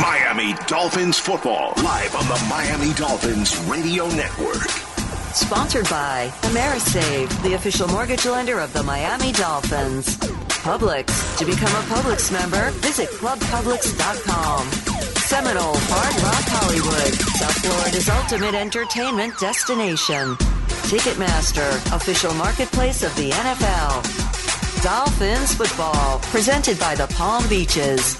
Miami Dolphins football live on the Miami Dolphins radio network. Sponsored by Amerisave, the official mortgage lender of the Miami Dolphins. Publix. To become a Publix member, visit clubpublix.com. Seminole Hard Rock Hollywood, South Florida's ultimate entertainment destination. Ticketmaster, official marketplace of the NFL. Dolphins football, presented by the Palm Beaches.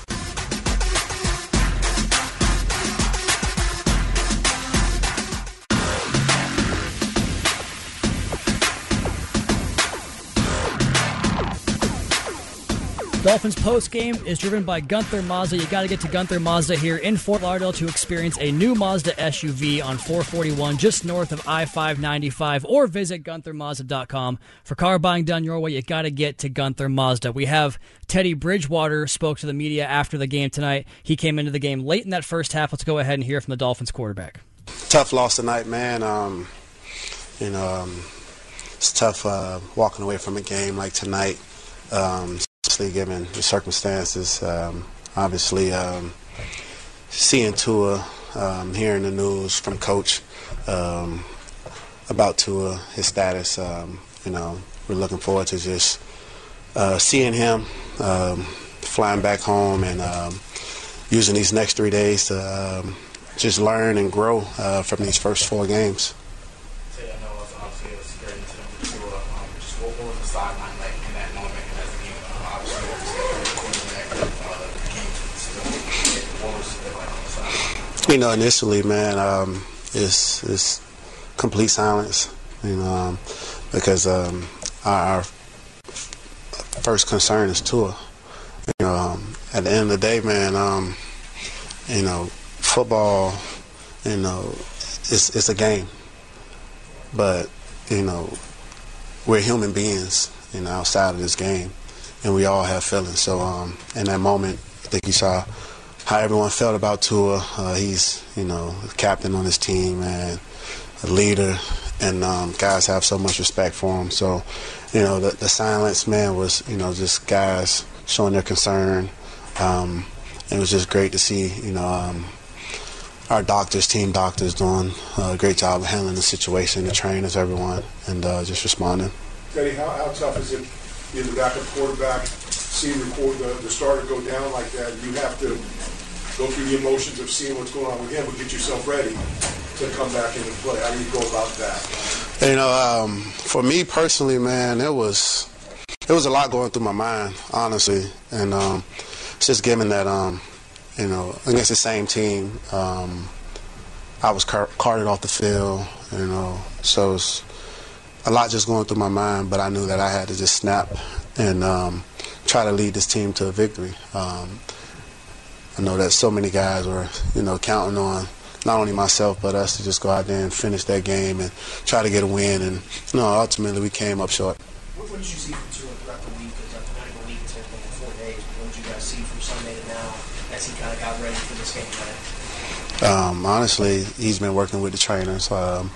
Dolphins post game is driven by Gunther Mazda. You got to get to Gunther Mazda here in Fort Lauderdale to experience a new Mazda SUV on 441 just north of I 595 or visit GuntherMazda.com. For car buying done your way, you got to get to Gunther Mazda. We have Teddy Bridgewater spoke to the media after the game tonight. He came into the game late in that first half. Let's go ahead and hear from the Dolphins quarterback. Tough loss tonight, man. Um, you know, um, it's tough uh, walking away from a game like tonight. Um, especially given the circumstances. Um, obviously, um, seeing Tua, um, hearing the news from Coach um, about Tua, his status, um, you know, we're looking forward to just uh, seeing him um, flying back home and using these next three days to just learn and grow uh, from these first four games. You know, initially, man, um, it's, it's complete silence. You know, um, because um, our, our, first concern is Tua. You know, um, at the end of the day, man, um, you know, football, you know, it's it's a game, but you know, we're human beings. You know, outside of this game, and we all have feelings. So, um, in that moment, I think you saw how everyone felt about Tua. Uh, he's, you know, captain on his team and a leader, and um, guys have so much respect for him. So, you know, the, the silence, man, was, you know, just guys showing their concern. Um, it was just great to see, you know, um, our doctors, team doctors, doing a great job of handling the situation, the trainers, everyone, and uh, just responding. Teddy, how, how tough is it being the backup quarterback, seeing the, the, the starter go down like that? You have to go through the emotions of seeing what's going on with him, but get yourself ready to come back into play. How do you go about that? You know, um, for me personally, man, it was it was a lot going through my mind, honestly, and um, it's just given that um, you know against the same team, um, I was car- carted off the field, you know, so a lot just going through my mind. But I knew that I had to just snap and um, try to lead this team to a victory. Um, I know that so many guys were, you know, counting on not only myself but us to just go out there and finish that game and try to get a win. And you know, ultimately we came up short. What, what did you see from Tua throughout the week? Because not even a week, it's been four days. What did you guys see from Sunday to now as he kind of got ready for this game? Um, honestly, he's been working with the trainers. Um,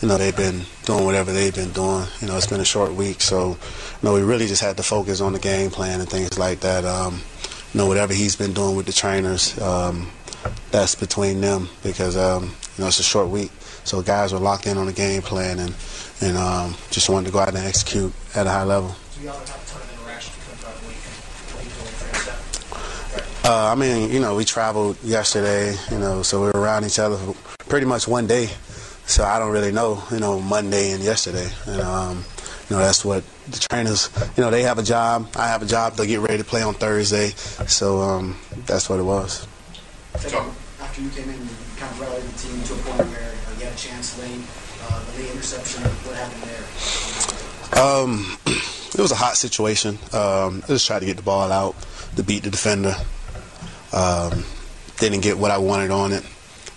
you know, they've been doing whatever they've been doing. You know, it's been a short week, so you know, we really just had to focus on the game plan and things like that. Um, you know, whatever he's been doing with the trainers, um, that's between them because um, you know it's a short week. So guys are locked in on the game plan and and um, just wanted to go out and execute at a high level. So y'all have a ton of interaction throughout the week. Uh, I mean, you know, we traveled yesterday, you know, so we were around each other for pretty much one day. So I don't really know, you know, Monday and yesterday. And, um, you know, that's what the trainers, you know, they have a job. I have a job. They get ready to play on Thursday. So um, that's what it was. After you came in, you kind of rallied the team to a point where uh, you had a chance late. Uh, the late interception, what happened there? Um, it was a hot situation. Um, I just tried to get the ball out to beat the defender. Um, didn't get what I wanted on it.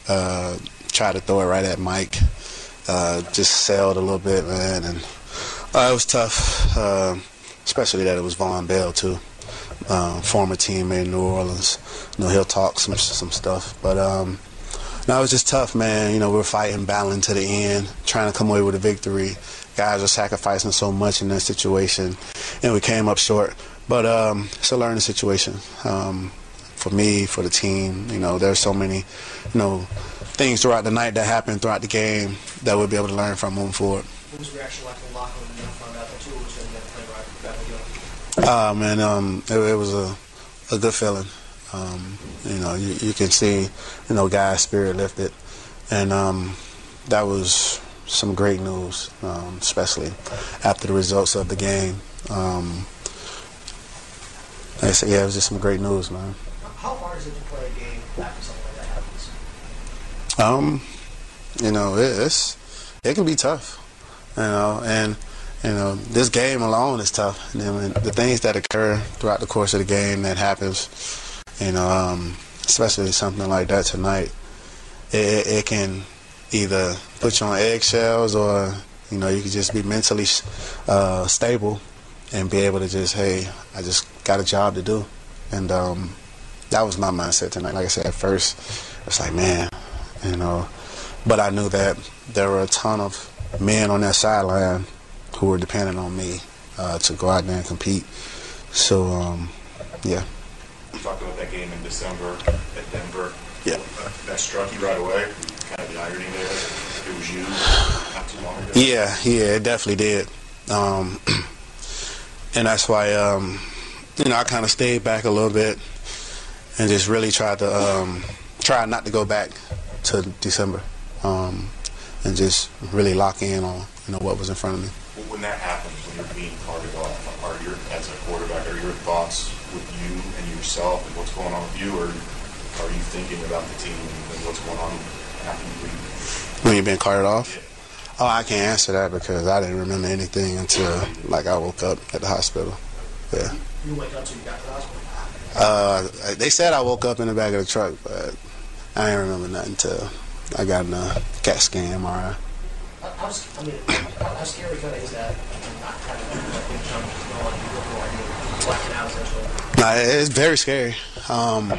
Uh, tried to throw it right at Mike. Uh, just sailed a little bit, man, and uh, it was tough. Uh, especially that it was Vonn Bell too, uh, former teammate in New Orleans. You know, he'll talk some some stuff, but um, no, it was just tough, man. You know, we were fighting, battling to the end, trying to come away with a victory. Guys are sacrificing so much in that situation, and we came up short. But um, it's a learning situation um, for me, for the team. You know, there's so many, you know, things throughout the night that happened throughout the game that we'll be able to learn from moving forward. The reaction like in the locker room when you found out that Tua was going to play right back again? Uh, man, um, it, it was a, a good feeling. Um, you know, you, you can see, you know, guys' spirit lifted, and um, that was some great news, um, especially after the results of the game. Um, like I said, yeah, it was just some great news, man. How hard is it to play a game after something like that happens? Um, you know, it, it's it can be tough, you know, and you know this game alone is tough. And then the things that occur throughout the course of the game that happens, you know, um, especially something like that tonight, it, it can either put you on eggshells or you know you can just be mentally uh, stable and be able to just hey, I just got a job to do, and um, that was my mindset tonight. Like I said, at first, it's like man, you know, but I knew that there were a ton of men on that sideline who were dependent on me uh, to go out there and compete. So, um, yeah. You talked about that game in December at Denver. Yeah. That struck you right away. Kind of the irony there. It was you not too long ago. Yeah, yeah, it definitely did. Um, and that's why, um, you know, I kind of stayed back a little bit and just really tried to um, try not to go back to December um, and just really lock in on, you know, what was in front of me. When that happens, when you're being carted off, are your as a quarterback, are your thoughts with you and yourself and what's going on with you, or are you thinking about the team and what's going on after you leave? When you're being carted off? Oh, I can't answer that because I didn't remember anything until like I woke up at the hospital. Yeah. You wake up to you got to the hospital. Uh, they said I woke up in the back of the truck, but I didn't remember nothing until I got in a CAT scan MRI. How, how, mean, how, how scary kind of is that? Not having that big jump, you know, like you have no idea, blacking out essentially. No, it's very scary. Um,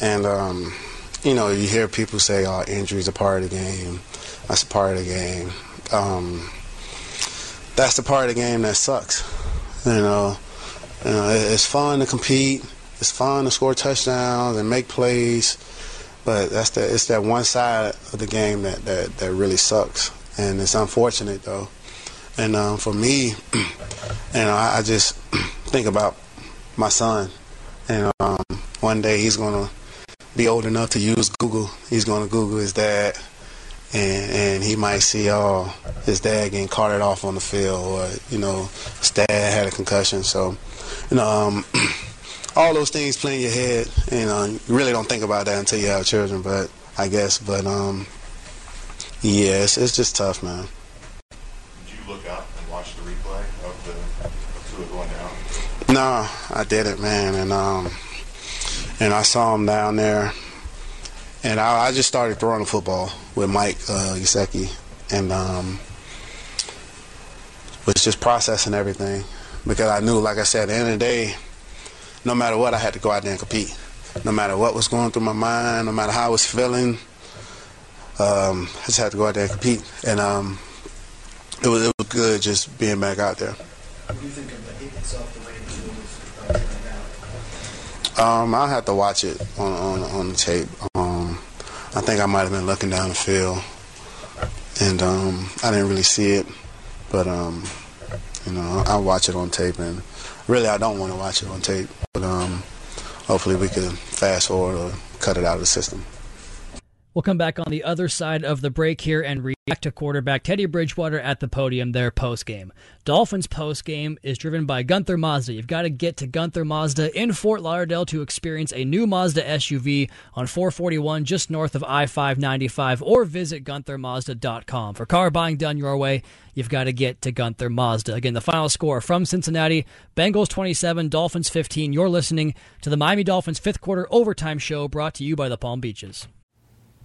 and um, you know, you hear people say, "Oh, injuries are part of the game. That's a part of the game." Um, that's the part of the game that sucks. You know, you know, it's fun to compete. It's fun to score touchdowns and make plays, but that's the it's that one side of the game that that, that really sucks, and it's unfortunate though. And um, for me, you know, I, I just think about my son, and um, one day he's gonna be old enough to use Google. He's gonna Google his dad, and and he might see oh his dad getting carted off on the field, or you know his dad had a concussion. So, you know, um, all those things play in your head. You know, you really don't think about that until you have children. But I guess, but um, yeah, it's, it's just tough, man. Did you look up and watch the replay of the of Tua going down? No, I didn't, man, and um, and I saw him down there, and I, I just started throwing the football with Mike uh, Gesicki, and um, was just processing everything because I knew, like I said, at the end of the day, no matter what, I had to go out there and compete. No matter what was going through my mind, no matter how I was feeling, um, I just had to go out there and compete, and um, it was it was good just being back out there. What do you think of the hit itself, the way the was uh? Um, I'll have to watch it on on, on the tape. Um, I think I might have been looking down the field, and um, I didn't really see it. But um, you know, I'll watch it on tape, and really, I don't want to watch it on tape. But um, hopefully, we can fast forward or cut it out of the system. We'll come back on the other side of the break here and react to quarterback Teddy Bridgewater at the podium there post game. Dolphins post game is driven by Gunther Mazda. You've got to get to Gunther Mazda in Fort Lauderdale to experience a new Mazda SUV on 441 just north of I 595 or visit GuntherMazda.com. For car buying done your way, you've got to get to Gunther Mazda. Again, the final score from Cincinnati Bengals 27, Dolphins 15. You're listening to the Miami Dolphins fifth quarter overtime show brought to you by the Palm Beaches.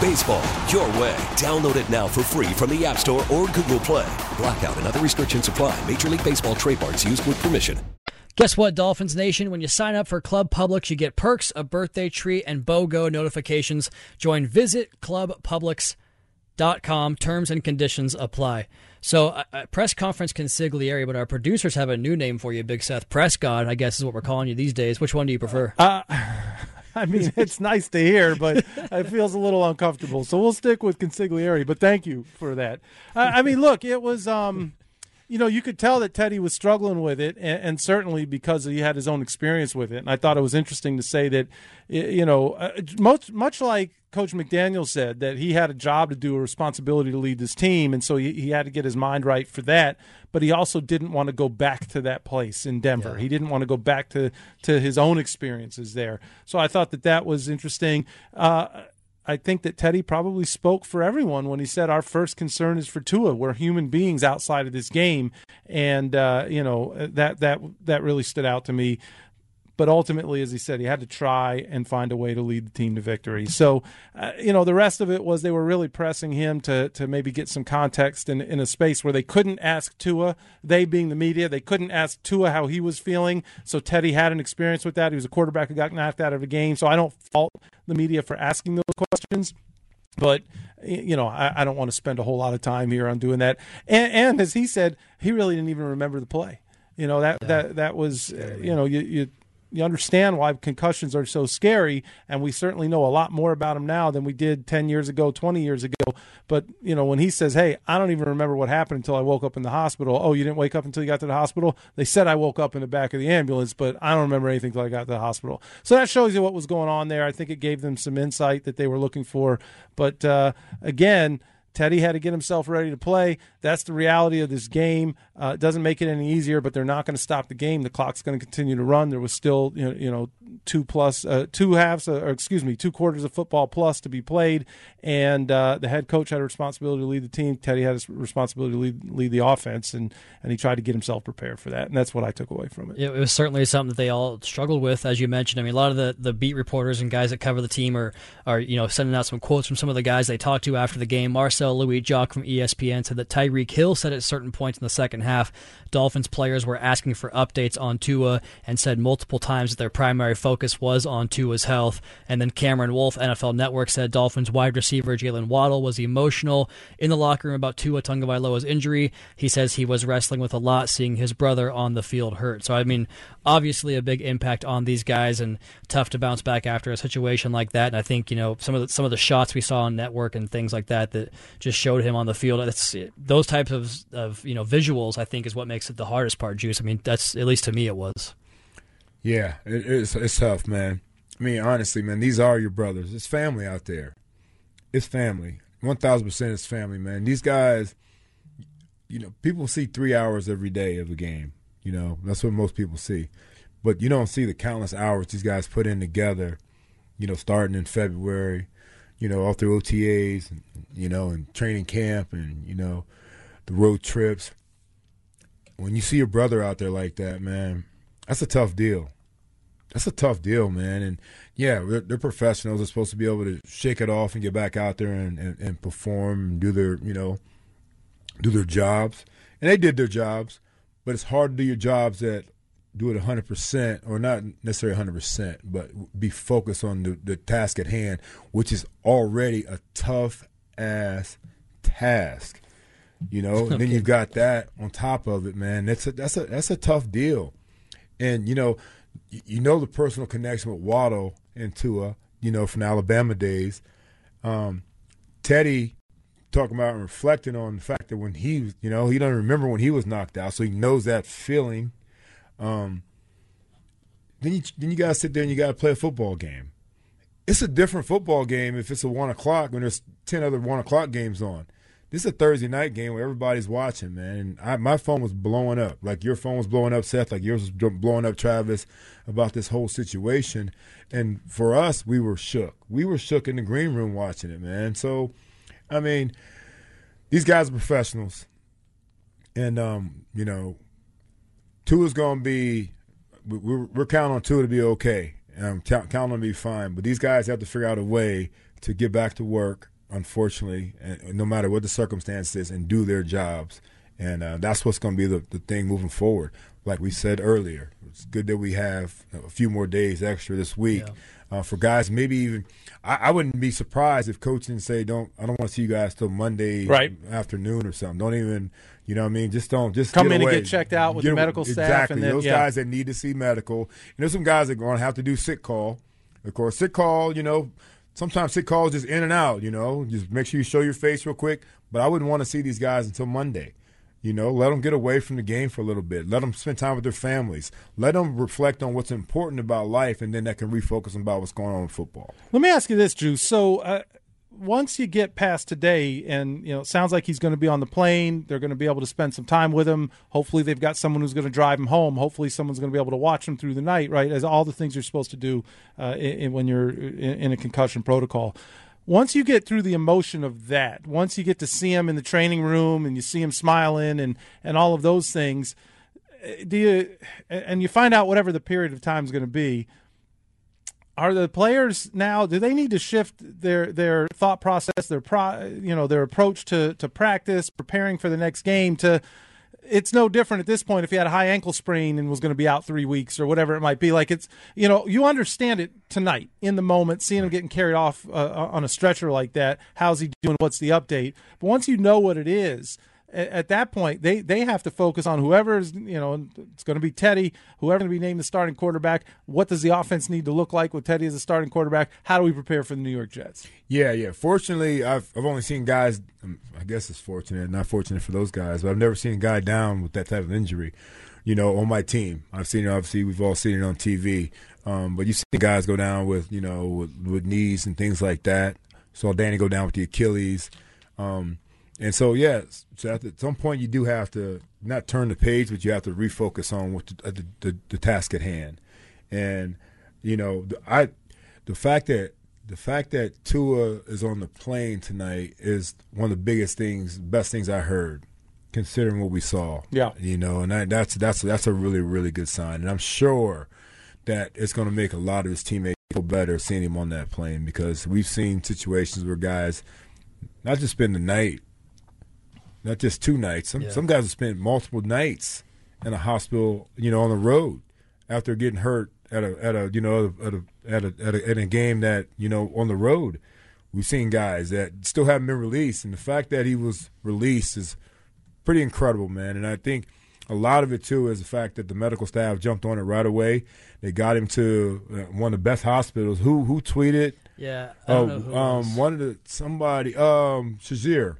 Baseball, your way. Download it now for free from the App Store or Google Play. Blackout and other restrictions apply. Major League Baseball trademarks used with permission. Guess what, Dolphins Nation? When you sign up for Club Publix, you get perks, a birthday treat, and BOGO notifications. Join visitclubpublix.com. Terms and conditions apply. So, uh, uh, press conference consigliere, but our producers have a new name for you, Big Seth Prescott. I guess is what we're calling you these days. Which one do you prefer? Uh, I mean, it's nice to hear, but it feels a little uncomfortable. So we'll stick with consigliere. But thank you for that. I, I mean, look, it was. Um, you know, you could tell that Teddy was struggling with it, and, and, certainly because he had his own experience with it. And I thought it was interesting to say that, you know, uh, much much like Coach McDaniel said that he had a job to do, a responsibility to lead this team, and so he, he had to get his mind right for that. But he also didn't want to go back to that place in Denver. Yeah. He didn't want to go back to to his own experiences there. So I thought that that was interesting. Uh, I think that Teddy probably spoke for everyone when he said our first concern is for Tua. We're human beings outside of this game, and uh, you know that that that really stood out to me. But ultimately, as he said, he had to try and find a way to lead the team to victory. So, uh, you know, the rest of it was they were really pressing him to to maybe get some context in, in a space where they couldn't ask Tua, they being the media, they couldn't ask Tua how he was feeling. So Teddy had an experience with that. He was a quarterback who got knocked out of a game. So I don't fault the media for asking those questions. But you know, I, I don't want to spend a whole lot of time here on doing that. And, and as he said, he really didn't even remember the play. You know that yeah. that that was you know you you you understand why concussions are so scary and we certainly know a lot more about them now than we did 10 years ago 20 years ago. But you know when he says hey i don't even remember what happened until i woke up in the hospital. Oh you didn't wake up until you got to the hospital? They said i woke up in the back of the ambulance but i don't remember anything until i got to the hospital. So that shows you what was going on there. I think it gave them some insight that they were looking for. But uh, again Teddy had to get himself ready to play. That's the reality of this game. Uh, it doesn't make it any easier, but they're not going to stop the game. The clock's going to continue to run. There was still, you know, you know two plus, uh, two halves, uh, or excuse me, two quarters of football plus to be played, and uh, the head coach had a responsibility to lead the team. Teddy had a responsibility to lead, lead the offense, and and he tried to get himself prepared for that, and that's what I took away from it. It was certainly something that they all struggled with, as you mentioned. I mean, a lot of the, the beat reporters and guys that cover the team are are you know sending out some quotes from some of the guys they talked to after the game. Marcel Louis Jacques from ESPN said that Tyreek Hill said at certain points in the second half, Dolphins players were asking for updates on Tua and said multiple times that their primary focus was on Tua's health. And then Cameron Wolfe, NFL Network, said Dolphins wide receiver Jaylen Waddle was emotional in the locker room about Tua Tagovailoa's injury. He says he was wrestling with a lot, seeing his brother on the field hurt. So I mean, obviously a big impact on these guys, and tough to bounce back after a situation like that. And I think you know some of the, some of the shots we saw on network and things like that that just showed him on the field. That's those types of of you know visuals. I think is what makes it the hardest part. Juice. I mean, that's at least to me it was. Yeah, it, it's it's tough, man. I mean, honestly, man, these are your brothers. It's family out there. It's family. One thousand percent it's family, man. These guys, you know, people see three hours every day of a game. You know, that's what most people see. But you don't see the countless hours these guys put in together, you know, starting in February, you know, all through OTAs, and, you know, and training camp and, you know, the road trips. When you see your brother out there like that, man, that's a tough deal. That's a tough deal, man. And yeah, they're, they're, professionals. They're supposed to be able to shake it off and get back out there and, and, and perform and do their, you know, do their jobs. And they did their jobs, but it's hard to do your jobs that do it 100% or not necessarily 100%, but be focused on the, the task at hand, which is already a tough ass task. You know, and then you've got that on top of it, man. That's a that's a that's a tough deal. And you know, you know the personal connection with Waddle and Tua, you know, from the Alabama days. Um, Teddy talking about and reflecting on the fact that when he, you know, he doesn't remember when he was knocked out, so he knows that feeling. Um, then you then you gotta sit there and you gotta play a football game. It's a different football game if it's a one o'clock when there's ten other one o'clock games on this is a Thursday night game where everybody's watching, man. And I, my phone was blowing up, like your phone was blowing up, Seth, like yours was blowing up, Travis, about this whole situation. And for us, we were shook. We were shook in the green room watching it, man. So, I mean, these guys are professionals, and um, you know, Tua is going to be. We're, we're counting on Tua to be okay. Um, count, counting on to be fine. But these guys have to figure out a way to get back to work unfortunately, and no matter what the circumstances, and do their jobs. And uh, that's what's going to be the, the thing moving forward. Like we said earlier, it's good that we have a few more days extra this week yeah. Uh, for guys. Maybe even I, I, wouldn't be surprised if coaching say, "Don't I don't want to see you guys till Monday right. afternoon or something." Don't even you know what I mean? Just don't just come in away. and get checked out with get the medical exactly. staff. Exactly. Those yeah. guys that need to see medical. And there's some guys that are going to have to do sick call. Of course, sick call. You know, sometimes sick calls just in and out, you know. Just make sure you show your face real quick. But I wouldn't want to see these guys until Monday. You know, let them get away from the game for a little bit. Let them spend time with their families. Let them reflect on what's important about life, and then that can refocus them about what's going on in football. Let me ask you this, Drew. So, uh, once you get past today, and you know, it sounds like he's going to be on the plane. They're going to be able to spend some time with him. Hopefully, they've got someone who's going to drive him home. Hopefully, someone's going to be able to watch him through the night. Right, as all the things you're supposed to do uh, in, when you're in, in a concussion protocol. Once you get through the emotion of that, once you get to see him in the training room and you see him smiling and and all of those things, eh, do you and you find out whatever the period of time is going to be are the players now do they need to shift their their thought process their pro you know their approach to to practice preparing for the next game to it's no different at this point if he had a high ankle sprain and was going to be out three weeks or whatever it might be. Like it's you know you understand it tonight in the moment seeing him getting carried off uh, on a stretcher like that. How's he doing? What's the update? But once you know what it is at that point they they have to focus on whoever's you know it's going to be Teddy whoever going to be named the starting quarterback. What does the offense need to look like with Teddy as a starting quarterback? How do we prepare for the New York Jets? Yeah yeah. Fortunately I've I've only seen guys um, I guess it's fortunate not fortunate for those guys but I've never seen a guy down with that type of injury you know on my team. I've seen it obviously we've all seen it on TV um, but you see guys go down with you know with, with knees and things like that. Saw Danny go down with the Achilles. Um, and so, yeah, so at some point you do have to not turn the page, but you have to refocus on what the, uh, the, the, the task at hand. And you know, I the fact that the fact that Tua is on the plane tonight is one of the biggest things, best things I heard, considering what we saw. Yeah, you know, and I, that's that's that's a really really good sign, and I'm sure that it's going to make a lot of his teammates feel better seeing him on that plane because we've seen situations where guys not just spend the night not just two nights. Some yeah. some guys have spent multiple nights in a hospital, you know, on the road after getting hurt at a at a you know at a at a at a, at a game that you know on the road. We've seen guys that still haven't been released, and the fact that he was released is pretty incredible, man. And I think a lot of it too is the fact that the medical staff jumped on it right away. They got him to uh, one of the best hospitals. Who who tweeted? Yeah, I don't know who um, one of the somebody um Shazier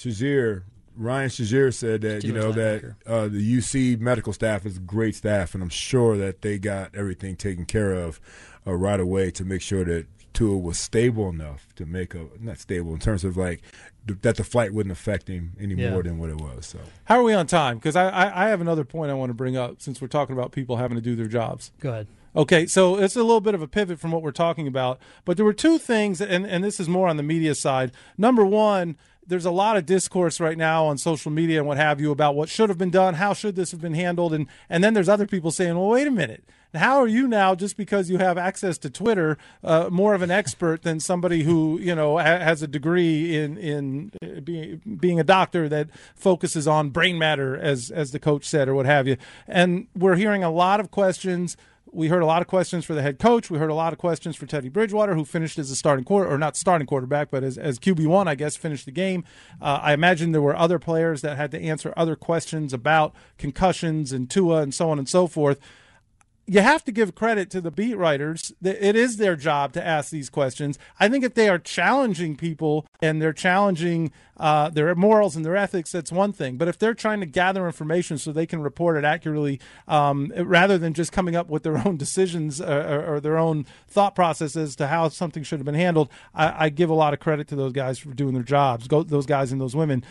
Shazier, Ryan Shazier said that you know that uh, the UC medical staff is great staff, and I'm sure that they got everything taken care of uh, right away to make sure that Tua was stable enough to make a not stable in terms of like th- that the flight wouldn't affect him any yeah. more than what it was. So how are we on time? Because I, I I have another point I want to bring up since we're talking about people having to do their jobs. Go ahead. Okay, so it's a little bit of a pivot from what we're talking about, but there were two things, and, and this is more on the media side. Number one, there's a lot of discourse right now on social media and what have you about what should have been done, how should this have been handled, and and then there's other people saying, well, wait a minute, how are you now just because you have access to Twitter uh, more of an expert than somebody who you know ha- has a degree in in uh, being being a doctor that focuses on brain matter as as the coach said or what have you? And we're hearing a lot of questions. We heard a lot of questions for the head coach. We heard a lot of questions for Teddy Bridgewater, who finished as a starting quarter, or not starting quarterback, but as, as QB one, I guess, finished the game. Uh, I imagine there were other players that had to answer other questions about concussions and Tua and so on and so forth you have to give credit to the beat writers. It is their job to ask these questions. I think if they are challenging people and they're challenging uh, their morals and their ethics, that's one thing. But if they're trying to gather information so they can report it accurately, um, rather than just coming up with their own decisions uh, or, or, their own thought process as to how something should have been handled, I, I give a lot of credit to those guys for doing their jobs. Those guys and those women.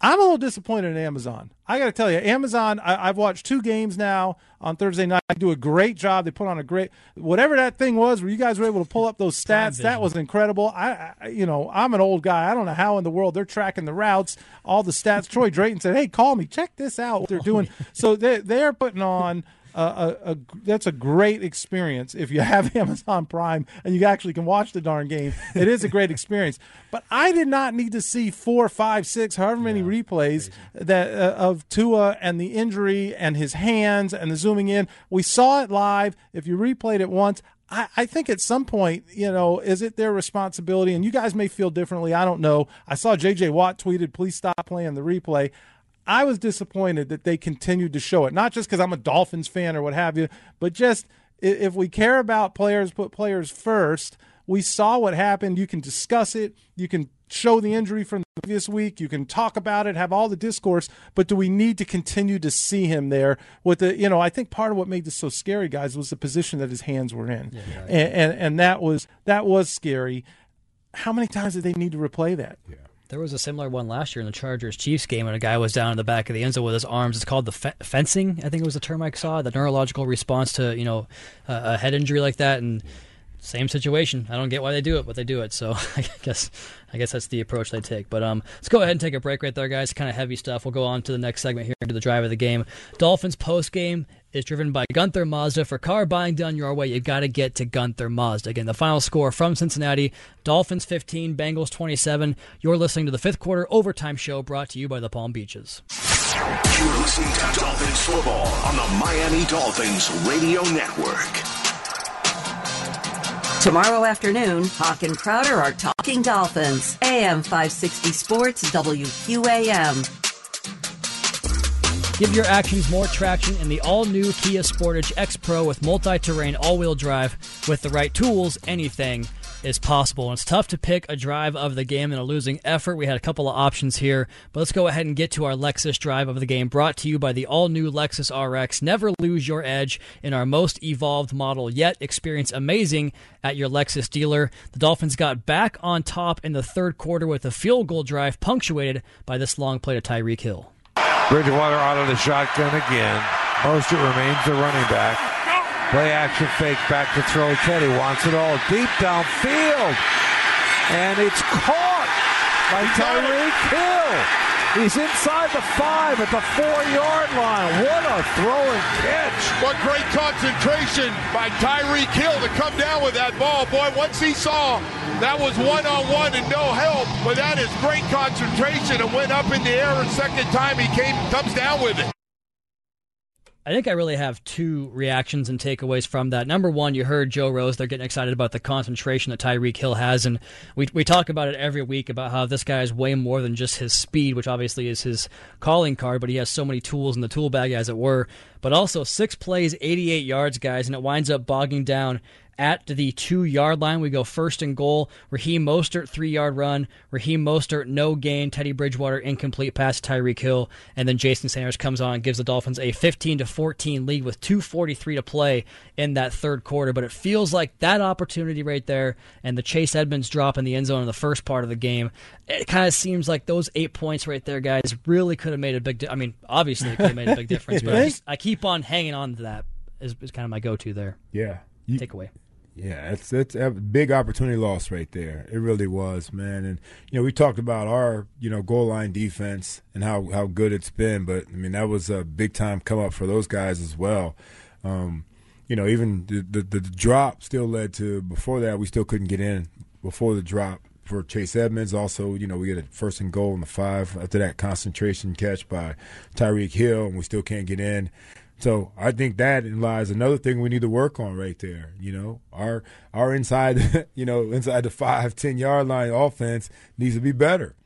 I'm a little disappointed in Amazon. I got to tell you, Amazon. I, have watched two games now on Thursday night. They do a great job. They put on a great whatever that thing was where you guys were able to pull up those stats. That was incredible. I, I, you know, I'm an old guy. I don't know how in the world they're tracking the routes, all the stats. Troy Drayton said, "Hey, call me. Check this out. What they're doing." So they they're putting on a, a, that's a great experience if you have Amazon Prime and you actually can watch the darn game. It is a great experience. But I did not need to see four, five, six, however many yeah, replays that uh, of Tua and the injury and his hands and the zooming in. We saw it live. If you replayed it once, I, I, think at some point, you know, is it their responsibility? And you guys may feel differently. I don't know. I saw J.J. Watt tweeted, please stop playing the replay. I was disappointed that they continued to show it, not just because I'm a Dolphins fan or what have you, but just if we care about players, put players first. We saw what happened. You can discuss it. You can show the injury from the previous week. You can talk about it, have all the discourse, but do we need to continue to see him there with the, you know, I think part of what made this so scary, guys, was the position that his hands were in. Yeah, right. and, and, and that was, that was scary. How many times did they need to replay that? There was a similar one last year in the Chargers Chiefs game, and a guy was down in the back of the end zone with his arms. It's called the fe- fencing. I think it was the term I saw. The neurological response to you know a head injury like that, and same situation. I don't get why they do it, but they do it. So I guess I guess that's the approach they take. But um, let's go ahead and take a break right there, guys. Kind of heavy stuff. We'll go on to the next segment here into the drive of the game. Dolphins post game is driven by Gunther Mazda. For car buying done your way, you've got to get to Gunther Mazda. Again, the final score from Cincinnati: Dolphins 15, Bengals 27. You're listening to the fifth quarter overtime show brought to you by the Palm Beaches. You're listening to Dolphins football on the Miami Dolphins Radio Network. Tomorrow afternoon, Hawk and Crowder are talking Dolphins. AM 560 Sports, WQAM. Give your actions more traction in the all-new Kia Sportage X Pro with multi-terrain all-wheel drive. With the right tools, anything is possible. And it's tough to pick a drive of the game in a losing effort. We had a couple of options here, but let's go ahead and get to our Lexus drive of the game, brought to you by the all new Lexus RX. Never lose your edge in our most evolved model yet. Experience amazing at your Lexus dealer. The Dolphins got back on top in the third quarter with a field goal drive punctuated by this long play to Tyreek Hill. Bridgewater out of the shotgun again. Mostert remains the running back. Play action fake back to throw. Teddy wants it all deep downfield. And it's caught by Tyreek Hill. He's inside the five at the four yard line. What a throw and catch. What great concentration by Tyreek Hill to come down with that ball. Boy, once he saw that was one on one and no help, but that is great concentration and went up in the air a second time he came comes down with it. I think I really have two reactions and takeaways from that. Number one, you heard Joe Rose; they're getting excited about the concentration that Tyreek Hill has, and we we talk about it every week about how this guy is way more than just his speed, which obviously is his calling card, but he has so many tools in the tool bag, as it were. But also six plays, 88 yards, guys, and it winds up bogging down at the two yard line. We go first and goal. Raheem Mostert, three yard run. Raheem Mostert, no gain. Teddy Bridgewater, incomplete pass to Tyreek Hill. And then Jason Sanders comes on and gives the Dolphins a 15 to 14 lead with 2.43 to play in that third quarter. But it feels like that opportunity right there and the Chase Edmonds drop in the end zone in the first part of the game, it kind of seems like those eight points right there, guys, really could have made a big di- I mean, obviously it could have made a big difference, but I, just, I keep on hanging on to that is, is kind of my go to there. Yeah. You, Takeaway Yeah, it's it's a big opportunity loss right there. It really was, man. And you know, we talked about our you know goal line defense and how how good it's been, but I mean that was a big time come up for those guys as well. Um, you know, even the, the the drop still led to before that we still couldn't get in before the drop for Chase Edmonds. Also, you know, we get a first and goal in the five after that concentration catch by Tyreek Hill, and we still can't get in. So I think that lies another thing we need to work on right there. You know, our our inside, you know, inside the five ten yard line offense needs to be better.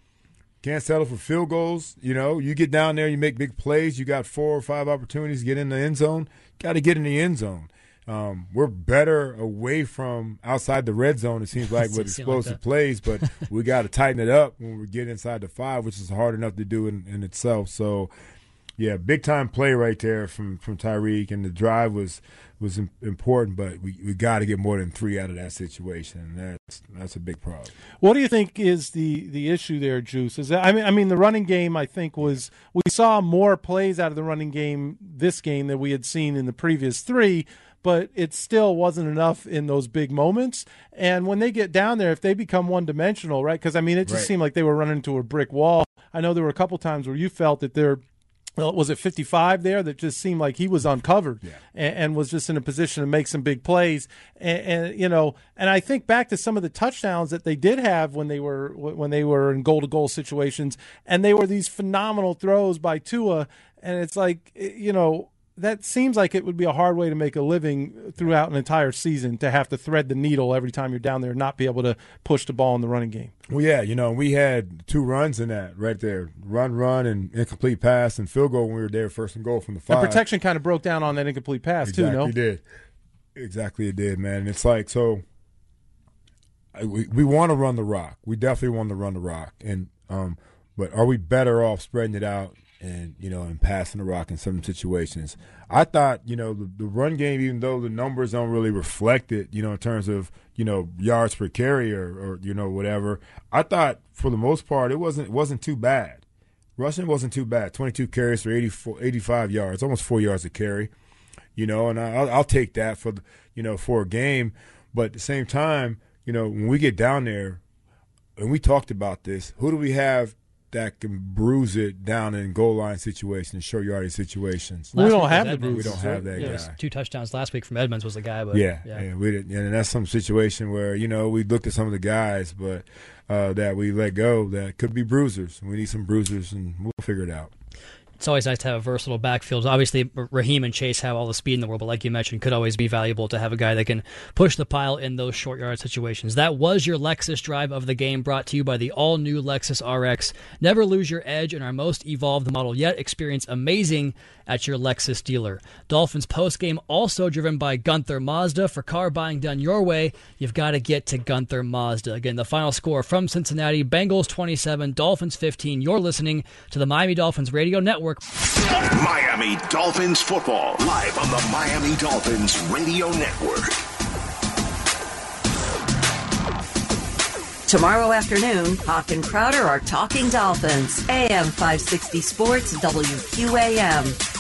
Can't settle for field goals. You know, you get down there, you make big plays. You got four or five opportunities to get in the end zone. Got to get in the end zone. Um, we're better away from outside the red zone. It seems like with explosive like plays, but we got to tighten it up when we get inside the five, which is hard enough to do in, in itself. So yeah, big time play right there from from Tyreek, and the drive was was important. But we, we got to get more than three out of that situation. That's that's a big problem. What do you think is the the issue there, Juice? Is that, I mean I mean the running game I think was we saw more plays out of the running game this game than we had seen in the previous three. But it still wasn't enough in those big moments. And when they get down there, if they become one dimensional, right? Because I mean, it just right. seemed like they were running into a brick wall. I know there were a couple times where you felt that they're was it 55 there that just seemed like he was uncovered yeah. and, and, was just in a position to make some big plays and, and, you know and I think back to some of the touchdowns that they did have when they were when they were in goal to goal situations and they were these phenomenal throws by Tua and it's like eh, you know that seems like it would be a hard way to make a living throughout an entire season to have to thread the needle every time you're down there and not be able to push the ball in the running game. Well, yeah, you know, we had two runs in that right there run, run, and incomplete pass and field goal when we were there, first and goal from the five. And protection kind of broke down on that incomplete pass, exactly too, no? It did. Exactly, it did, man. And it's like, so we, we want to run the rock. We definitely want to run the rock. And, um, but are we better off spreading it out and you know and passing the rock in some situations. I thought you know the, the, run game, even though the numbers don't really reflect it, you know in terms of you know yards per carry or, or you know whatever. I thought for the most part it wasn't it wasn't too bad. Rushing wasn't too bad. 22 carries for 84, 85 yards, almost four yards a carry. You know, and I'll, I'll take that for the, you know for a game. But at the same time, you know when we get down there, and we talked about this, who do we have that can bruise it down in goal line situations, short yardage situations. we don't have the bruises. We don't have that yeah, guy. Two touchdowns last week from Edmonds was the guy, but yeah, yeah, yeah we did, and that's some situation where you know we looked at some of the guys, but uh, that we let go that could be bruisers. We need some bruisers, and we'll figure it out it's always nice to have a versatile backfield. Obviously, Raheem and Chase have all the speed in the world, but like you mentioned, could always be valuable to have a guy that can push the pile in those short yard situations. That was your Lexus drive of the game, brought to you by the all new Lexus RX. Never lose your edge in our most evolved model yet. Experience amazing at your Lexus dealer. Dolphins post game also driven by Gunther Mazda. For car buying done your way, you've got to get to Gunther Mazda. Again, the final score from Cincinnati Bengals 27, Dolphins 15. You're listening to the Miami Dolphins Radio Network. Miami Dolphins football, live on the Miami Dolphins Radio Network. Tomorrow afternoon, Hawk and Crowder are talking Dolphins. AM 560 Sports, WQAM.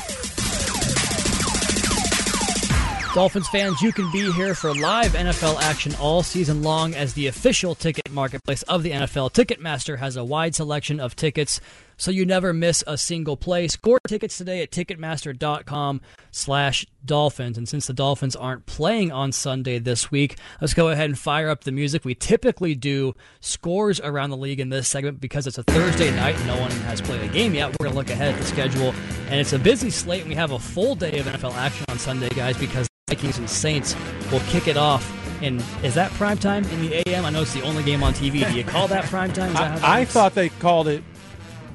Dolphins fans, you can be here for live NFL action all season long as the official ticket marketplace of the NFL. Ticketmaster has a wide selection of tickets so you never miss a single play. Score tickets today at ticketmaster.com slash dolphins. And since the Dolphins aren't playing on Sunday this week, let's go ahead and fire up the music. We typically do scores around the league in this segment because it's a Thursday night and no one has played a game yet. We're going to look ahead at the schedule. And it's a busy slate and we have a full day of NFL action on Sunday, guys, because the Vikings and Saints will kick it off. And is that prime time in the AM? I know it's the only game on TV. Do you call that prime time? That I, I thought they called it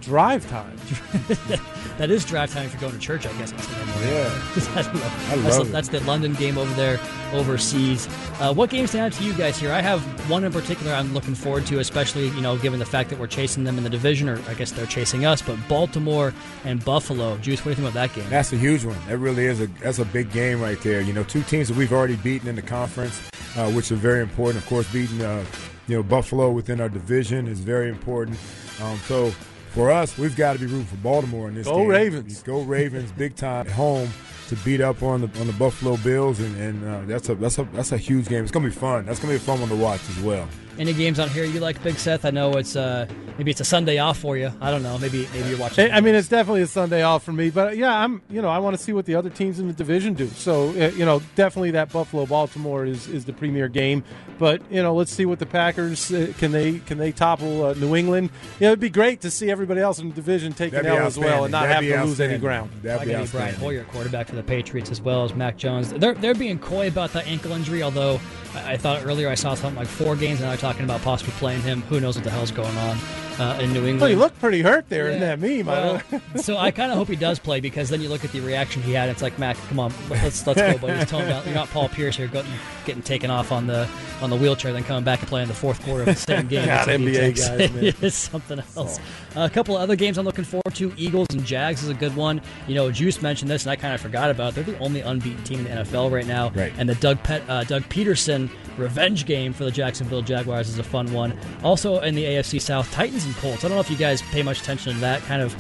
drive time. that is drive time if you're going to church, I guess. Morning. Yeah, I love, I love that's, it. that's the London game over there overseas. Uh, what games stand out to you guys here? I have one in particular I'm looking forward to, especially you know given the fact that we're chasing them in the division, or I guess they're chasing us. But Baltimore and Buffalo. Juice, what do you think about that game? That's a huge one. That really is a that's a big game right there. You know, two teams that we've already beaten in the conference, uh, which are very important. Of course, beating uh, you know Buffalo within our division is very important. Um, so for us, we've got to be rooting for Baltimore in this Go game. Go Ravens. Go Ravens, big time at home. to beat up on the on the Buffalo Bills, and, and uh, that's a that's a that's a huge game. It's gonna be fun. That's gonna be a fun one to watch as well. Any games on here you like, Big Seth? I know it's uh, maybe it's a Sunday off for you. I don't know. Maybe maybe you're watching. I I mean, it's definitely a Sunday off for me, but yeah, I'm you know I want to see what the other teams in the division do. So uh, you know, definitely that Buffalo Baltimore is, is the premier game. But you know, let's see what the Packers uh, can they can they topple uh, New England. Yeah, it'd be great to see everybody else in the division take an That'd be L as well and not have That'd to lose any ground. That'd I be got Brian. Hoyer, quarterback for the Patriots, as well as Mac Jones. They're they're being coy about that ankle injury. Although I, I thought earlier I saw something like four games, and now they're talking about possibly playing him. Who knows what the hell's going on uh, in New England? Well, he looked pretty hurt there in Yeah. that meme. I Well, don't- so I kind of hope he does play because then you look at the reaction he had. It's like Mac, come on, let's let's go, buddy. Just tone down. You're not Paul Pierce here, getting, getting taken off on the on the wheelchair, then coming back and playing the fourth quarter of the same game. God, That's NBA guys, man. it's something else. a couple of other games I'm looking forward to. Eagles and Jags is a good one. You know, Juice mentioned this, and I kind of forgot about. it. They're the only unbeaten team in the NFL right now. Right. And the Doug Pet, uh, Doug Pederson revenge game for the Jacksonville Jaguars is a fun one. Also in the AFC South, Titans and Colts. I don't know if you guys pay much attention to that kind of.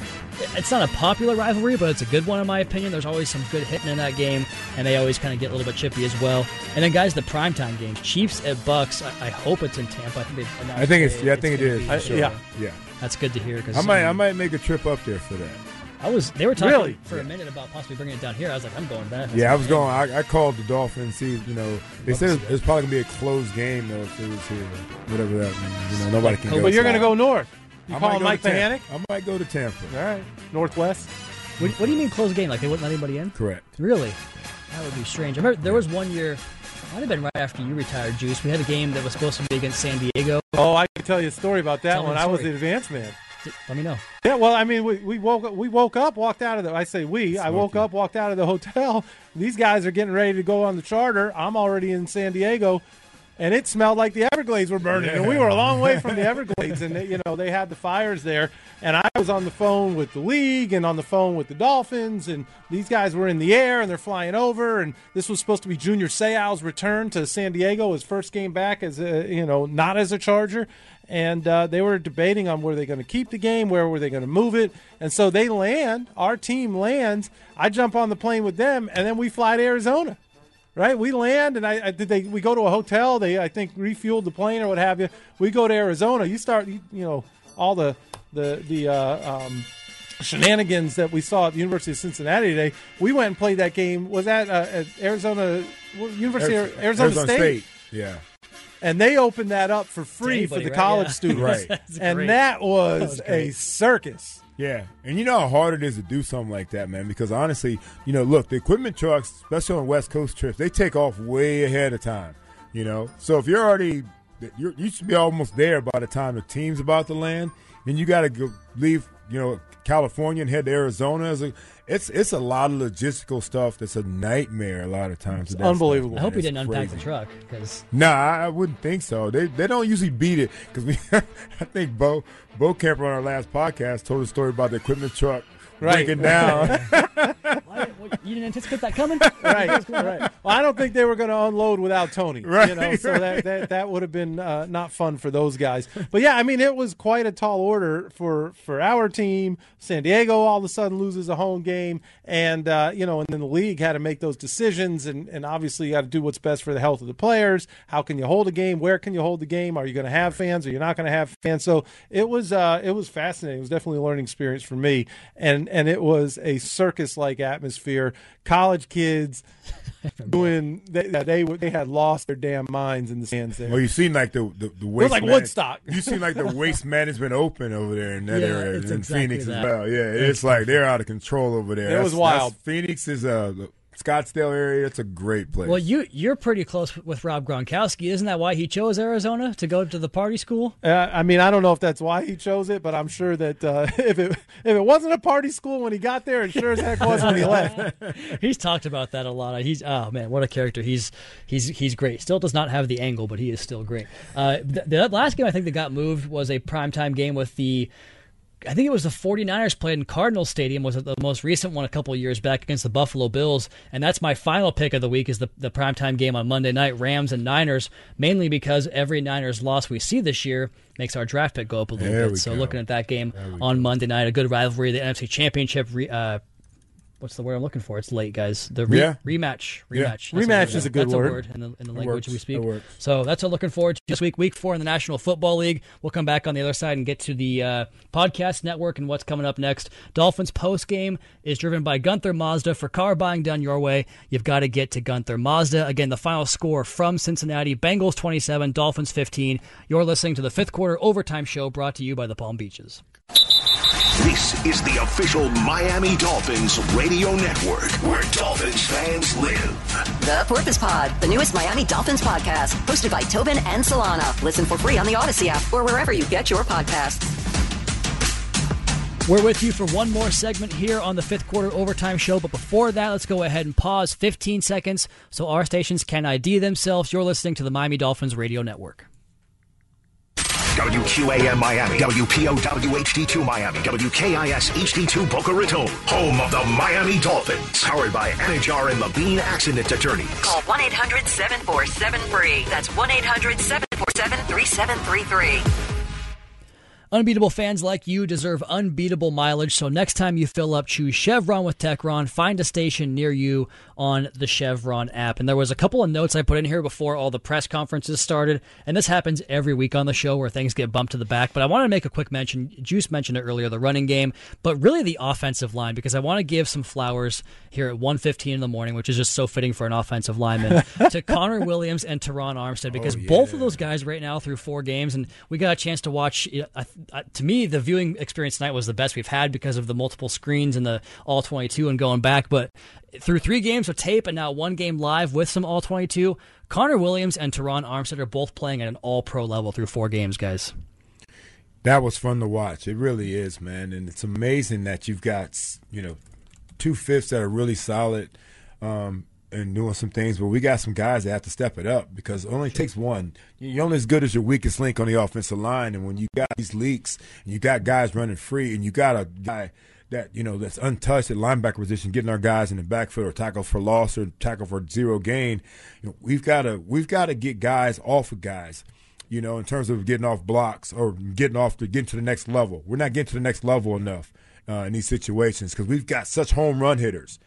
It's not a popular rivalry, but it's a good one in my opinion. There's always some good hitting in that game, and they always kind of get a little bit chippy as well. And then guys, the primetime games, Chiefs at Bucks. I, I hope it's in Tampa. I think they've announced I think it's yeah, I think it is. gonna is. be- for sure. yeah. yeah. That's good to hear because I might I might make a trip up there for that. I was they were talking Really? for a minute about possibly bringing it down here. I was like, I'm going back. Yeah, I was going. I, I called the Dolphins. See, you know, they said it's probably gonna be a closed game though if it was here, whatever that means. You know, nobody can oh, go. but you're going to go north. You I might calling go Mike to Tampa. I might go to Tampa. All right, Northwest. What, what do you mean closed game? Like they wouldn't let anybody in? Correct. Really? That would be strange. I remember there was one year, might have been right after you retired, Juice. We had a game that was supposed to be against San Diego. Oh, I can tell you a story about that Tell one. I was the advance man. Let me know. Yeah, well, I mean, we, we woke up, we woke up, walked out of the. I say we. I woke up, walked out of the hotel. These guys are getting ready to go on the charter. I'm already in San Diego, and it smelled like the Everglades were burning, and we were a long way from the Everglades, and they, you know they had the fires there. And I was on the phone with the league and on the phone with the Dolphins, and these guys were in the air and they're flying over. And this was supposed to be Junior Seau's return to San Diego, his first game back as a you know not as a Charger and uh, they were debating on where they're going to keep the game, where were they going to move it, and so they land. Our team lands. I jump on the plane with them, and then we fly to Arizona. Right, we land, and I, I did. They we go to a hotel. They I think refueled the plane or what have you. We go to Arizona. You start, you, you know, all the the the uh, um, shenanigans that we saw at the University of Cincinnati today. We went and played that game. Was that uh, at Arizona University of Arizona, State? Yeah. And they opened that up for free anybody, for the right? college Yeah. students. Right. And great. that was, That was a circus. Yeah, and you know how hard it is to do something like that, man. Because honestly, you know, look, the equipment trucks, especially on West Coast trips, they take off way ahead of time. You know, so if you're already, you're, you should be almost there by the time the team's about to land. Then you got to go leave, you know, California and head to Arizona. As a, it's it's a lot of logistical stuff that's a nightmare a lot of times. with unbelievable. stuff, I hope man. you didn't unpack the truck because Nah, I I wouldn't think so. They they don't usually beat it because we. I think Bo Bokamper on our last podcast told a story about the equipment truck Right. breaking down. you didn't anticipate that coming. right, right. Well, I don't think they were going to unload without Tony. You Right, know, so right. that that, that would have been uh, not fun for those guys. But yeah, I mean, it was quite a tall order for for our team. San Diego all of a sudden loses a home game, and uh, you know, and then the league had to make those decisions, and and obviously you got to do what's best for the health of the players. How can you hold a game? Where can you hold the game? Are you going to have fans? Are you're not going to have fans? So it was uh, it was fascinating. It was definitely a learning experience for me, and and it was a circus like atmosphere. College kids doing they, they they had lost their damn minds in the stands there. well, you seen like the the, the waste like man- Woodstock. You seen like the waste management open over there in that Yeah, area it's in exactly Phoenix that. as well. Yeah, it's like they're out of control over there. It was wild. that's- Phoenix is uh, the Scottsdale area. It's a great place. Well, you you're pretty close with Rob Gronkowski, isn't that why he chose Arizona to go to the party school? Uh, I mean, I don't know if that's why he chose it, but I'm sure that uh, if it if it wasn't a party school when he got there, it sure as heck was when he left. he's talked about that a lot. He's oh man, what a character. He's he's he's great. Still does not have the angle, but he is still great. Uh, the, the last game I think that got moved was a primetime game with the. I think it was the 49ers played in Cardinal Stadium was the most recent one a couple of years back against the Buffalo Bills and that's my final pick of the week is the the primetime game on Monday night Rams and Niners mainly because every Niners loss we see this year makes our draft pick go up a little There bit. So go. looking at that game on Monday night a good rivalry the NFC Championship re, uh, what's the word I'm looking for? It's late, guys. The re- Yeah. rematch, rematch, That's Rematch is a good that's word. A word in the, in the language we speak. So that's what I'm looking forward to this week, week four in the National Football League. We'll come back on the other side and get to the uh, podcast network and what's coming up next. Dolphins post game is driven by Gunther Mazda. For car buying done your way, you've got to get to Gunther Mazda. Again, the final score from Cincinnati: Bengals 27, Dolphins 15. You're listening to the fifth quarter overtime show brought to you by the Palm Beaches. This is the official Miami Dolphins radio network where Dolphins fans live. The Porpoise Pod, the newest Miami Dolphins podcast, hosted by Tobin and Solana. Listen for free on the Audacy app or wherever you get your podcasts. We're with you for one more segment here on the fifth quarter overtime show. But before that, let's go ahead and pause 15 seconds so our stations can ID themselves. You're listening to the Miami Dolphins Radio Network. WQAM Miami, WPOW HD2 Miami, WKIS HD2 Boca Raton, home of the Miami Dolphins. Powered by Anidjar and Levine Accident Attorneys. Call 1 800 747 free. That's 1 800 747 3733. Unbeatable fans like you deserve unbeatable mileage, so next time you fill up, choose Chevron with Techron. Find a station near you on the Chevron app. And there was a couple of notes I put in here before all the press conferences started, and this happens every week on the show where things get bumped to the back. But I want to make a quick mention. Juice mentioned it earlier, the running game, but really the offensive line, because I want to give some flowers here at 1.15 in the morning, which is just so fitting for an offensive lineman, to Connor Williams and Terron Armstead, because oh, both of those guys right now through four games, and we got a chance to watch. I, I, to me, the viewing experience tonight was the best we've had because of the multiple screens and the all 22 and going back. But through three games of tape and now one game live with some all 22, Connor Williams and Terron Armstead are both playing at an all pro level through four games, guys. That was fun to watch. It really is, man. And it's amazing that you've got, you know, two fifths that are really solid um, and doing some things, but we got some guys that have to step it up because it only takes one. You're only as good as your weakest link on the offensive line. And when you got these leaks and you got guys running free and you got a guy that, you know, that's untouched at linebacker position, getting our guys in the backfield or tackle for loss or tackle for zero gain, you know, we've got to we've got to get guys off of guys you know, in terms of getting off blocks or getting off to getting to the next level. We're not getting to the next level enough uh, in these situations because we've got such home run hitters.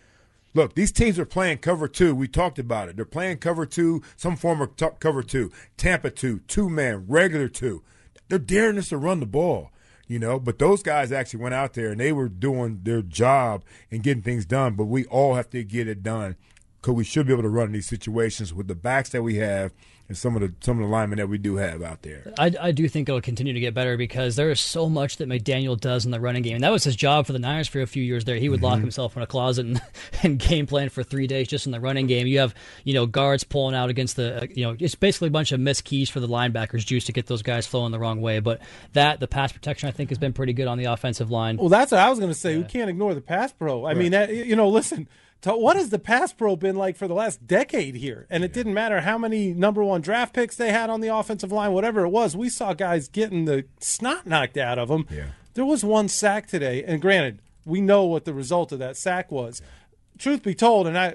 Look, these teams are playing cover two. We talked about it. They're playing cover two, some form of cover two, Tampa two, two man, regular two. They're daring us to run the ball, you know. But those guys actually went out there and they were doing their job and getting things done. But we all have to get it done because we should be able to run in these situations with the backs that we have and some of the some of the linemen that we do have out there. I, I do think it'll continue to get better because there is so much that McDaniel does in the running game. And that was his job for the Niners for a few years there. He would lock Mhm. himself in a closet and, and game plan for three days just in the running game. You have, you know, guards pulling out against the, uh, you know, it's basically a bunch of missed keys for the linebackers, juice to get those guys flowing the wrong way. But that, the pass protection, I think, has been pretty good on the offensive line. Well, that's what I was going to say. We can't ignore the pass pro. I mean, that, you know, listen. To, what has the pass pro been like for the last decade here? And it didn't matter how many number one draft picks they had on the offensive line, whatever it was. We saw guys getting the snot knocked out of them. Yeah. There was one sack today, and granted, we know what the result of that sack was. Truth be told, and I,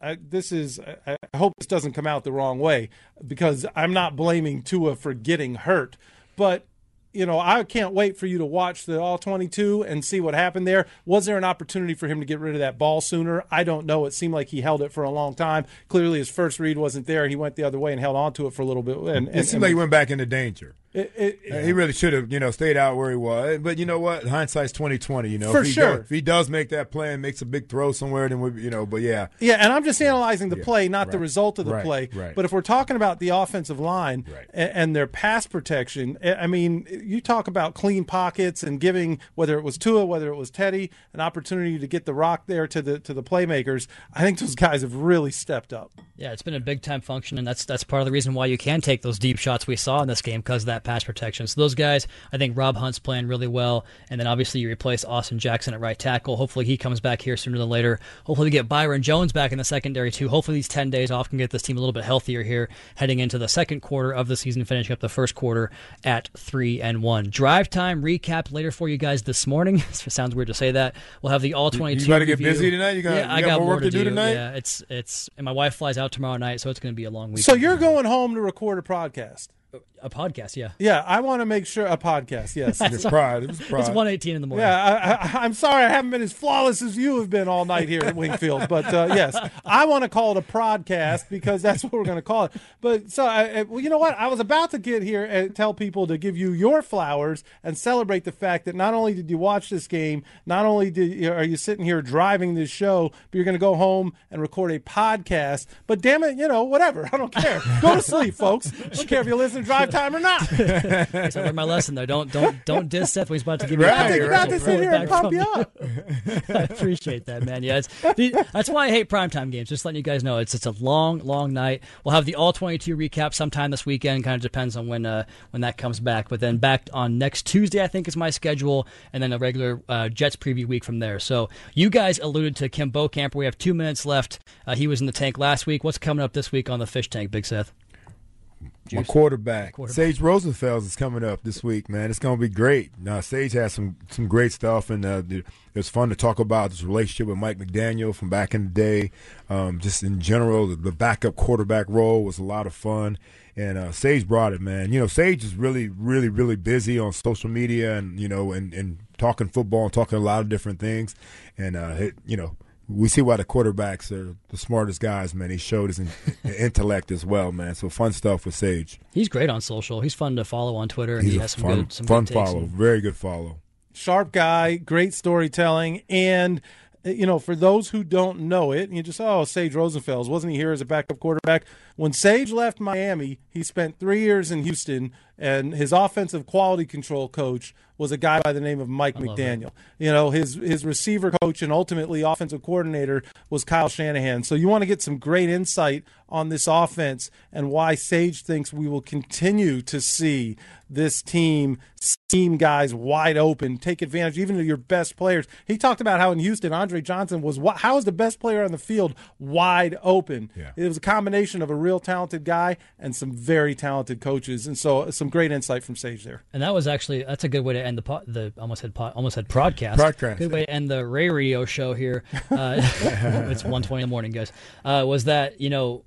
I this is I, I hope this doesn't come out the wrong way because I'm not blaming Tua for getting hurt, but you know, I can't wait for you to watch the all 22 and see what happened there. Was there an opportunity for him to get rid of that ball sooner? I don't know. It seemed like he held it for a long time. Clearly, his first read wasn't there. He went the other way and held on to it for a little bit. And, it and- seemed like he went back into danger. It- it- he really should have, you know, stayed out where he was. But you know what? Hindsight's twenty twenty. You know, For if he sure. does, if he does make that play and makes a big throw somewhere, then we, you know. But yeah, Yeah, and I'm just analyzing the Yeah, play, not the result of the right, play. right. But if we're talking about the offensive line a- and, their pass protection, I I mean, you talk about clean pockets and giving whether it was Tua, whether it was Teddy, an opportunity to get the rock there to the to the playmakers. I think those guys have really stepped up. Yeah, it's been a big time function, and that's that's part of the reason why you can take those deep shots we saw in this game because of that pass protection. So those guys, I think Rob Hunt's playing really well, and then obviously you replace Austin Jackson at right tackle. Hopefully he comes back here sooner than later. Hopefully we get Byron Jones back in the secondary too. Hopefully these ten days off can get this team a little bit healthier here heading into the second quarter of the season, finishing up the first quarter at three and one. Drive time recap later for you guys this morning. sounds weird to say that. We'll have the all You- twenty two. you gotta get busy tonight? You got- yeah, you I got got more work to do tonight? Yeah, it's it's and my wife flies out tomorrow night, so it's going to be a long week. So you're going home to record a podcast. A podcast, yeah. Yeah, I want to make sure a podcast. Yes, It's pride. It was pride. It's one eighteen in the morning. Yeah, I, I'm sorry I haven't been as flawless as you have been all night here at Wingfield, but uh, yes, I want to call it a podcast because that's what we're going to call it. But so, I, I- well, you know what? I was about to get here and tell people to give you your flowers and celebrate the fact that not only did you watch this game, not only did you, are you sitting here driving this show, but you're going to go home and record a podcast. But damn it, you know, whatever. I don't care. Go to sleep, folks. I don't care if you listen drive time or not. I learned my lesson though. Don't don't don't diss Seth when he's about to give you. Right, a. About to sit here and pump you up. I appreciate that, man. Yeah, it's, the, that's why I hate primetime games. Just letting you guys know, it's it's a long, long night. We'll have the all twenty two recap sometime this weekend. Kind of depends on when uh, when that comes back. But then back on next Tuesday, I think is my schedule, and then a regular uh, Jets preview week from there. So you guys alluded to Kim Bokamper. We have two minutes left. Uh, he was in the tank last week. What's coming up this week on the fish tank, Big Seth? My quarterback, Quarterback. Sage Rosenfels is coming up this week, man. It's going to be great. Now, Sage has some some great stuff, and uh, it was fun to talk about this relationship with Mike McDaniel from back in the day. Um, just in general, the, the backup quarterback role was a lot of fun, and uh, Sage brought it, man. You know, Sage is really, really, really busy on social media, and you know, and and talking football and talking a lot of different things, and uh, it, you know. We see why the quarterbacks are the smartest guys, man. He showed his in- intellect as well, man. So fun stuff with Sage. He's great on social. He's fun to follow on Twitter, and He's he a has some fun, good some fun good follow. and- Very good follow. sharp guy, great storytelling, and you know, for those who don't know it, you just oh, Sage Rosenfels wasn't he here as a backup quarterback? When Sage left Miami, he spent three years in Houston, and his offensive quality control coach was a guy by the name of Mike McDaniel. You know, his his receiver coach and ultimately offensive coordinator was Kyle Shanahan. So you want to get some great insight on this offense and why Sage thinks we will continue to see this team scheme guys wide open, take advantage even of your best players. He talked about how in Houston, Andre Johnson was wa- how is the best player on the field wide open. Yeah. It was a combination of a real talented guy and some very talented coaches, and so some great insight from Sage there. And that was actually that's a good way to end the po- the almost had po- almost had broadcast. Broadcast. Good way to end the Ray Radio show here. Uh, it's 1.20 in the morning, guys. Uh, was that you know?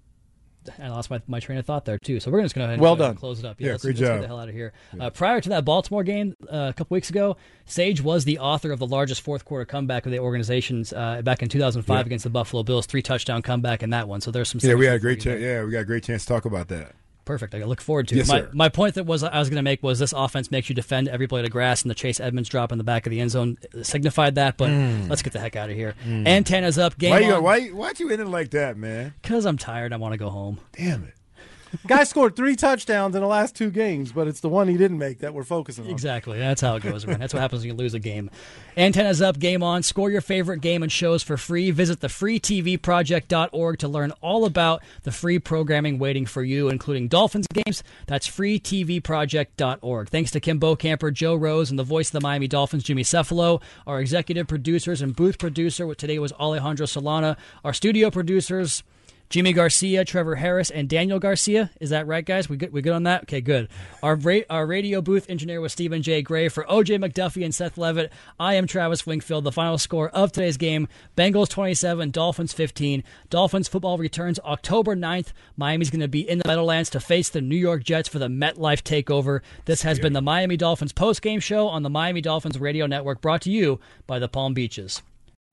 I lost my, my train of thought there too. So we're just going to go ahead and Well go ahead and done. close it up. Yeah, let's, great let's get job. the hell out of here. Uh, prior to that Baltimore game uh, a couple weeks ago, Sage was the author of the largest fourth quarter comeback of the organization's uh, back in 2005 Yeah. against the Buffalo Bills, three touchdown comeback in that one. So there's some. Yeah, we had a great chance. Yeah, we got a great chance to talk about that. Perfect. I look forward to Yes, it. My, sir. my point that was I was going to make was this offense makes you defend every blade of grass, and the Chase Edmonds drop in the back of the end zone signified that. But Mm. let's get the heck out of here. Mm. Antennas up. Game Why you on. why why'd you end it like that, man? Because I'm tired. I want to go home. Damn it. Guy scored three touchdowns in the last two games, but it's the one he didn't make that we're focusing on. Exactly. That's how it goes, man. That's what happens when you lose a game. Antennas up, game on. Score your favorite game and shows for free. Visit thefreetvproject.org to learn all about the free programming waiting for you, including Dolphins games. That's freetvproject.org. Thanks to Kim Camper, Joe Rose, and the voice of the Miami Dolphins, Jimmy Cefalo. Our executive producers and booth producer today was Alejandro Solana. Our studio producers. Jimmy Garcia, Trevor Harris, and Daniel Garcia. Is that right, guys? We good? We good on that? Okay, good. Our ra- our radio booth engineer was Stephen J. Gray for OJ McDuffie and Seth Levitt. I am Travis Wingfield. The final score of today's game: Bengals 27, Dolphins 15. Dolphins football returns October 9th. Miami's going to be in the Meadowlands to face the New York Jets for the MetLife Takeover. This has been the Miami Dolphins post game show on the Miami Dolphins Radio Network, brought to you by the Palm Beaches.